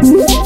Thank.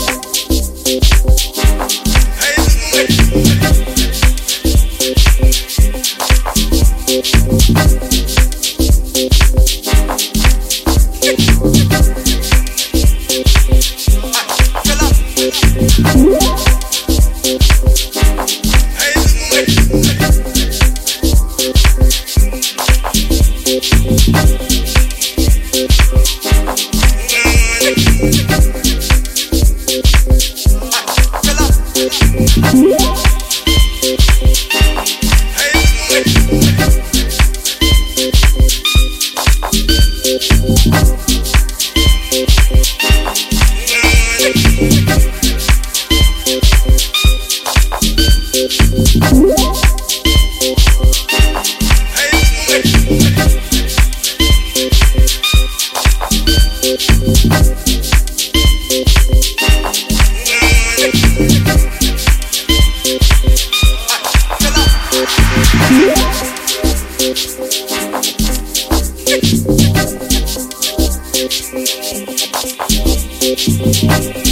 Thank